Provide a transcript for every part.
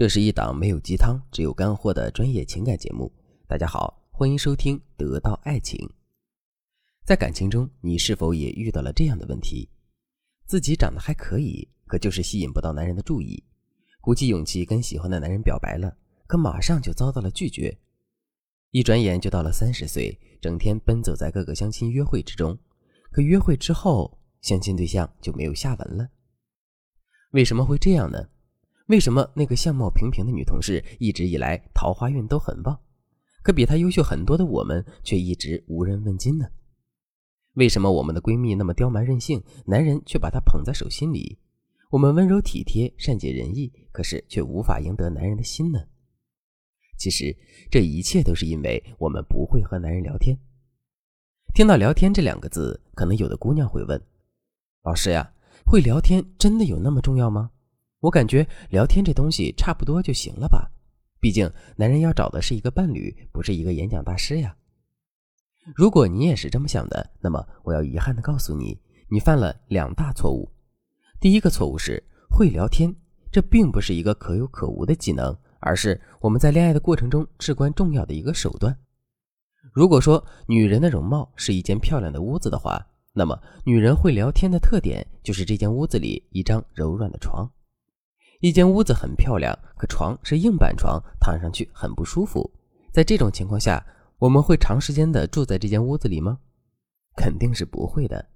这是一档没有鸡汤，只有干货的专业情感节目。大家好，欢迎收听《得到爱情》。在感情中，你是否也遇到了这样的问题？自己长得还可以，可就是吸引不到男人的注意。鼓起勇气跟喜欢的男人表白了，可马上就遭到了拒绝。一转眼就到了三十岁，整天奔走在各个相亲约会之中，可约会之后，相亲对象就没有下文了。为什么会这样呢？为什么那个相貌平平的女同事一直以来桃花运都很旺，可比她优秀很多的我们却一直无人问津呢？为什么我们的闺蜜那么刁蛮任性，男人却把她捧在手心里？我们温柔体贴、善解人意，可是却无法赢得男人的心呢？其实这一切都是因为我们不会和男人聊天。听到“聊天”这两个字，可能有的姑娘会问：“老师呀，会聊天真的有那么重要吗？”我感觉聊天这东西差不多就行了吧，毕竟男人要找的是一个伴侣，不是一个演讲大师呀。如果你也是这么想的，那么我要遗憾的告诉你，你犯了两大错误。第一个错误是会聊天，这并不是一个可有可无的技能，而是我们在恋爱的过程中至关重要的一个手段。如果说女人的容貌是一间漂亮的屋子的话，那么女人会聊天的特点就是这间屋子里一张柔软的床。一间屋子很漂亮，可床是硬板床，躺上去很不舒服。在这种情况下，我们会长时间的住在这间屋子里吗？肯定是不会的。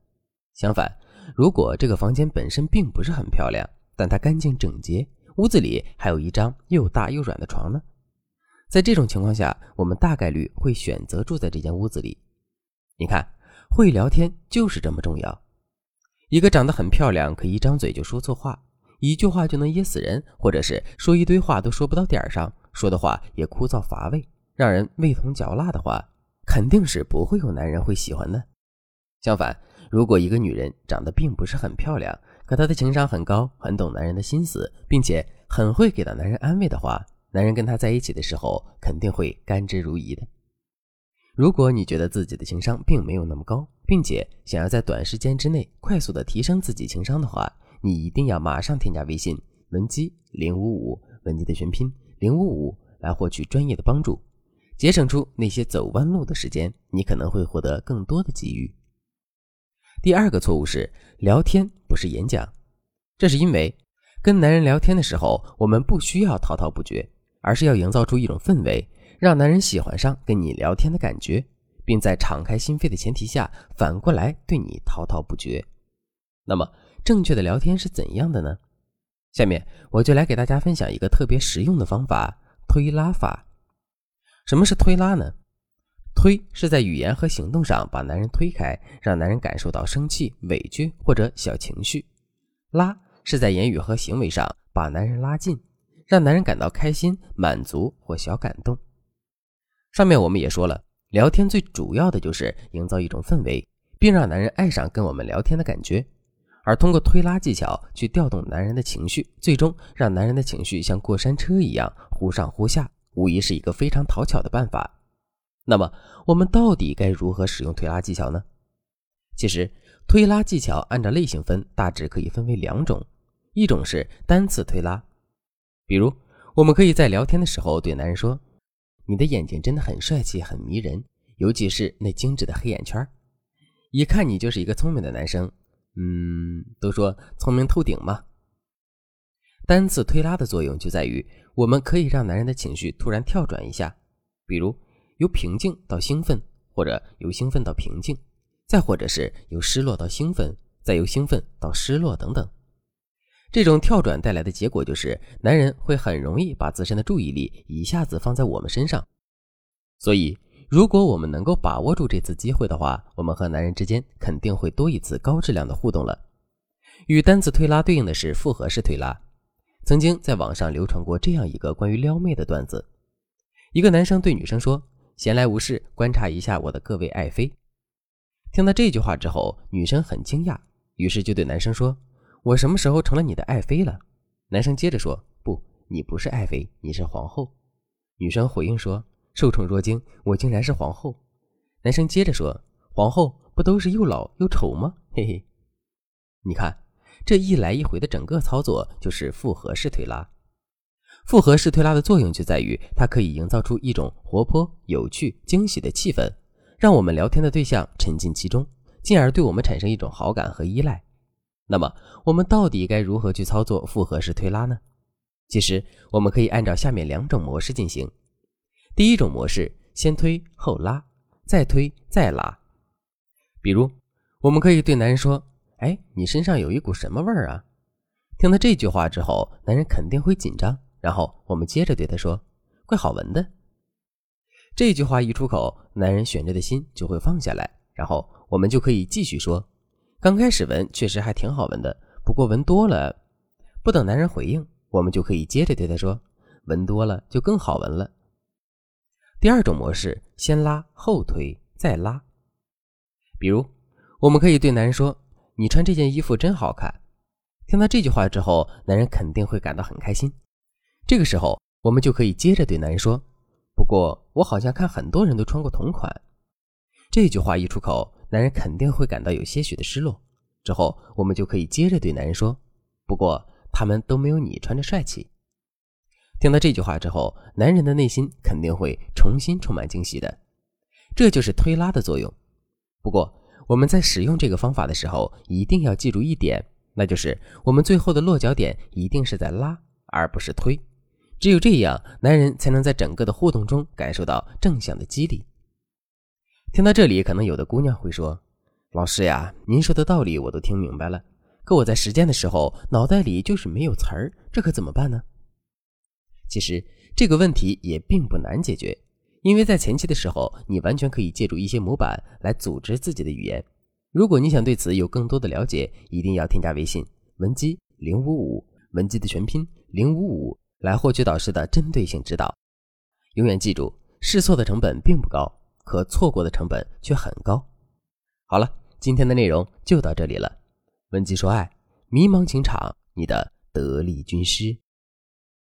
相反，如果这个房间本身并不是很漂亮，但它干净整洁，屋子里还有一张又大又软的床呢，在这种情况下，我们大概率会选择住在这间屋子里。你看，会聊天就是这么重要。一个长得很漂亮，可一张嘴就说错话。一句话就能噎死人，或者是说一堆话都说不到点儿上，说的话也枯燥乏味，让人味同嚼蜡的话，肯定是不会有男人会喜欢的。相反，如果一个女人长得并不是很漂亮，可她的情商很高，很懂男人的心思，并且很会给到男人安慰的话，男人跟她在一起的时候肯定会甘之如饴的。如果你觉得自己的情商并没有那么高，并且想要在短时间之内快速的提升自己情商的话，你一定要马上添加微信文姬零五五，文姬的全拼零五五，来获取专业的帮助，节省出那些走弯路的时间，你可能会获得更多的机遇。第二个错误是聊天不是演讲，这是因为跟男人聊天的时候，我们不需要滔滔不绝，而是要营造出一种氛围，让男人喜欢上跟你聊天的感觉，并在敞开心扉的前提下，反过来对你滔滔不绝。那么。正确的聊天是怎样的呢？下面我就来给大家分享一个特别实用的方法——推拉法。什么是推拉呢？推是在语言和行动上把男人推开，让男人感受到生气、委屈或者小情绪；拉是在言语和行为上把男人拉近，让男人感到开心、满足或小感动。上面我们也说了，聊天最主要的就是营造一种氛围，并让男人爱上跟我们聊天的感觉。而通过推拉技巧去调动男人的情绪，最终让男人的情绪像过山车一样忽上忽下，无疑是一个非常讨巧的办法。那么，我们到底该如何使用推拉技巧呢？其实，推拉技巧按照类型分，大致可以分为两种：一种是单次推拉，比如我们可以在聊天的时候对男人说：“你的眼睛真的很帅气，很迷人，尤其是那精致的黑眼圈，一看你就是一个聪明的男生。”嗯，都说聪明透顶嘛。单次推拉的作用就在于，我们可以让男人的情绪突然跳转一下，比如由平静到兴奋，或者由兴奋到平静，再或者是由失落到兴奋，再由兴奋到失落等等。这种跳转带来的结果就是，男人会很容易把自身的注意力一下子放在我们身上，所以。如果我们能够把握住这次机会的话，我们和男人之间肯定会多一次高质量的互动了。与单次推拉对应的是复合式推拉。曾经在网上流传过这样一个关于撩妹的段子：一个男生对女生说：“闲来无事，观察一下我的各位爱妃。”听到这句话之后，女生很惊讶，于是就对男生说：“我什么时候成了你的爱妃了？”男生接着说：“不，你不是爱妃，你是皇后。”女生回应说。受宠若惊，我竟然是皇后。男生接着说：“皇后不都是又老又丑吗？”嘿嘿，你看这一来一回的整个操作就是复合式推拉。复合式推拉的作用就在于，它可以营造出一种活泼、有趣、惊喜的气氛，让我们聊天的对象沉浸其中，进而对我们产生一种好感和依赖。那么，我们到底该如何去操作复合式推拉呢？其实，我们可以按照下面两种模式进行。第一种模式，先推后拉，再推再拉。比如，我们可以对男人说：“哎，你身上有一股什么味儿啊？”听到这句话之后，男人肯定会紧张。然后我们接着对他说：“怪好闻的。”这句话一出口，男人悬着的心就会放下来。然后我们就可以继续说：“刚开始闻确实还挺好闻的，不过闻多了……”不等男人回应，我们就可以接着对他说：“闻多了就更好闻了。”第二种模式，先拉后推再拉。比如，我们可以对男人说：“你穿这件衣服真好看。”听到这句话之后，男人肯定会感到很开心。这个时候，我们就可以接着对男人说：“不过，我好像看很多人都穿过同款。”这句话一出口，男人肯定会感到有些许的失落。之后，我们就可以接着对男人说：“不过，他们都没有你穿着帅气。”听到这句话之后，男人的内心肯定会重新充满惊喜的。这就是推拉的作用。不过，我们在使用这个方法的时候，一定要记住一点，那就是我们最后的落脚点一定是在拉，而不是推。只有这样，男人才能在整个的互动中感受到正向的激励。听到这里，可能有的姑娘会说：“老师呀，您说的道理我都听明白了，可我在实践的时候，脑袋里就是没有词儿，这可怎么办呢？”其实这个问题也并不难解决，因为在前期的时候，你完全可以借助一些模板来组织自己的语言。如果你想对此有更多的了解，一定要添加微信文姬零五五，文姬的全拼零五五。来获取导师的针对性指导。永远记住，试错的成本并不高，可错过的成本却很高。好了，今天的内容就到这里了。文姬说爱，迷茫情场，你的得力军师。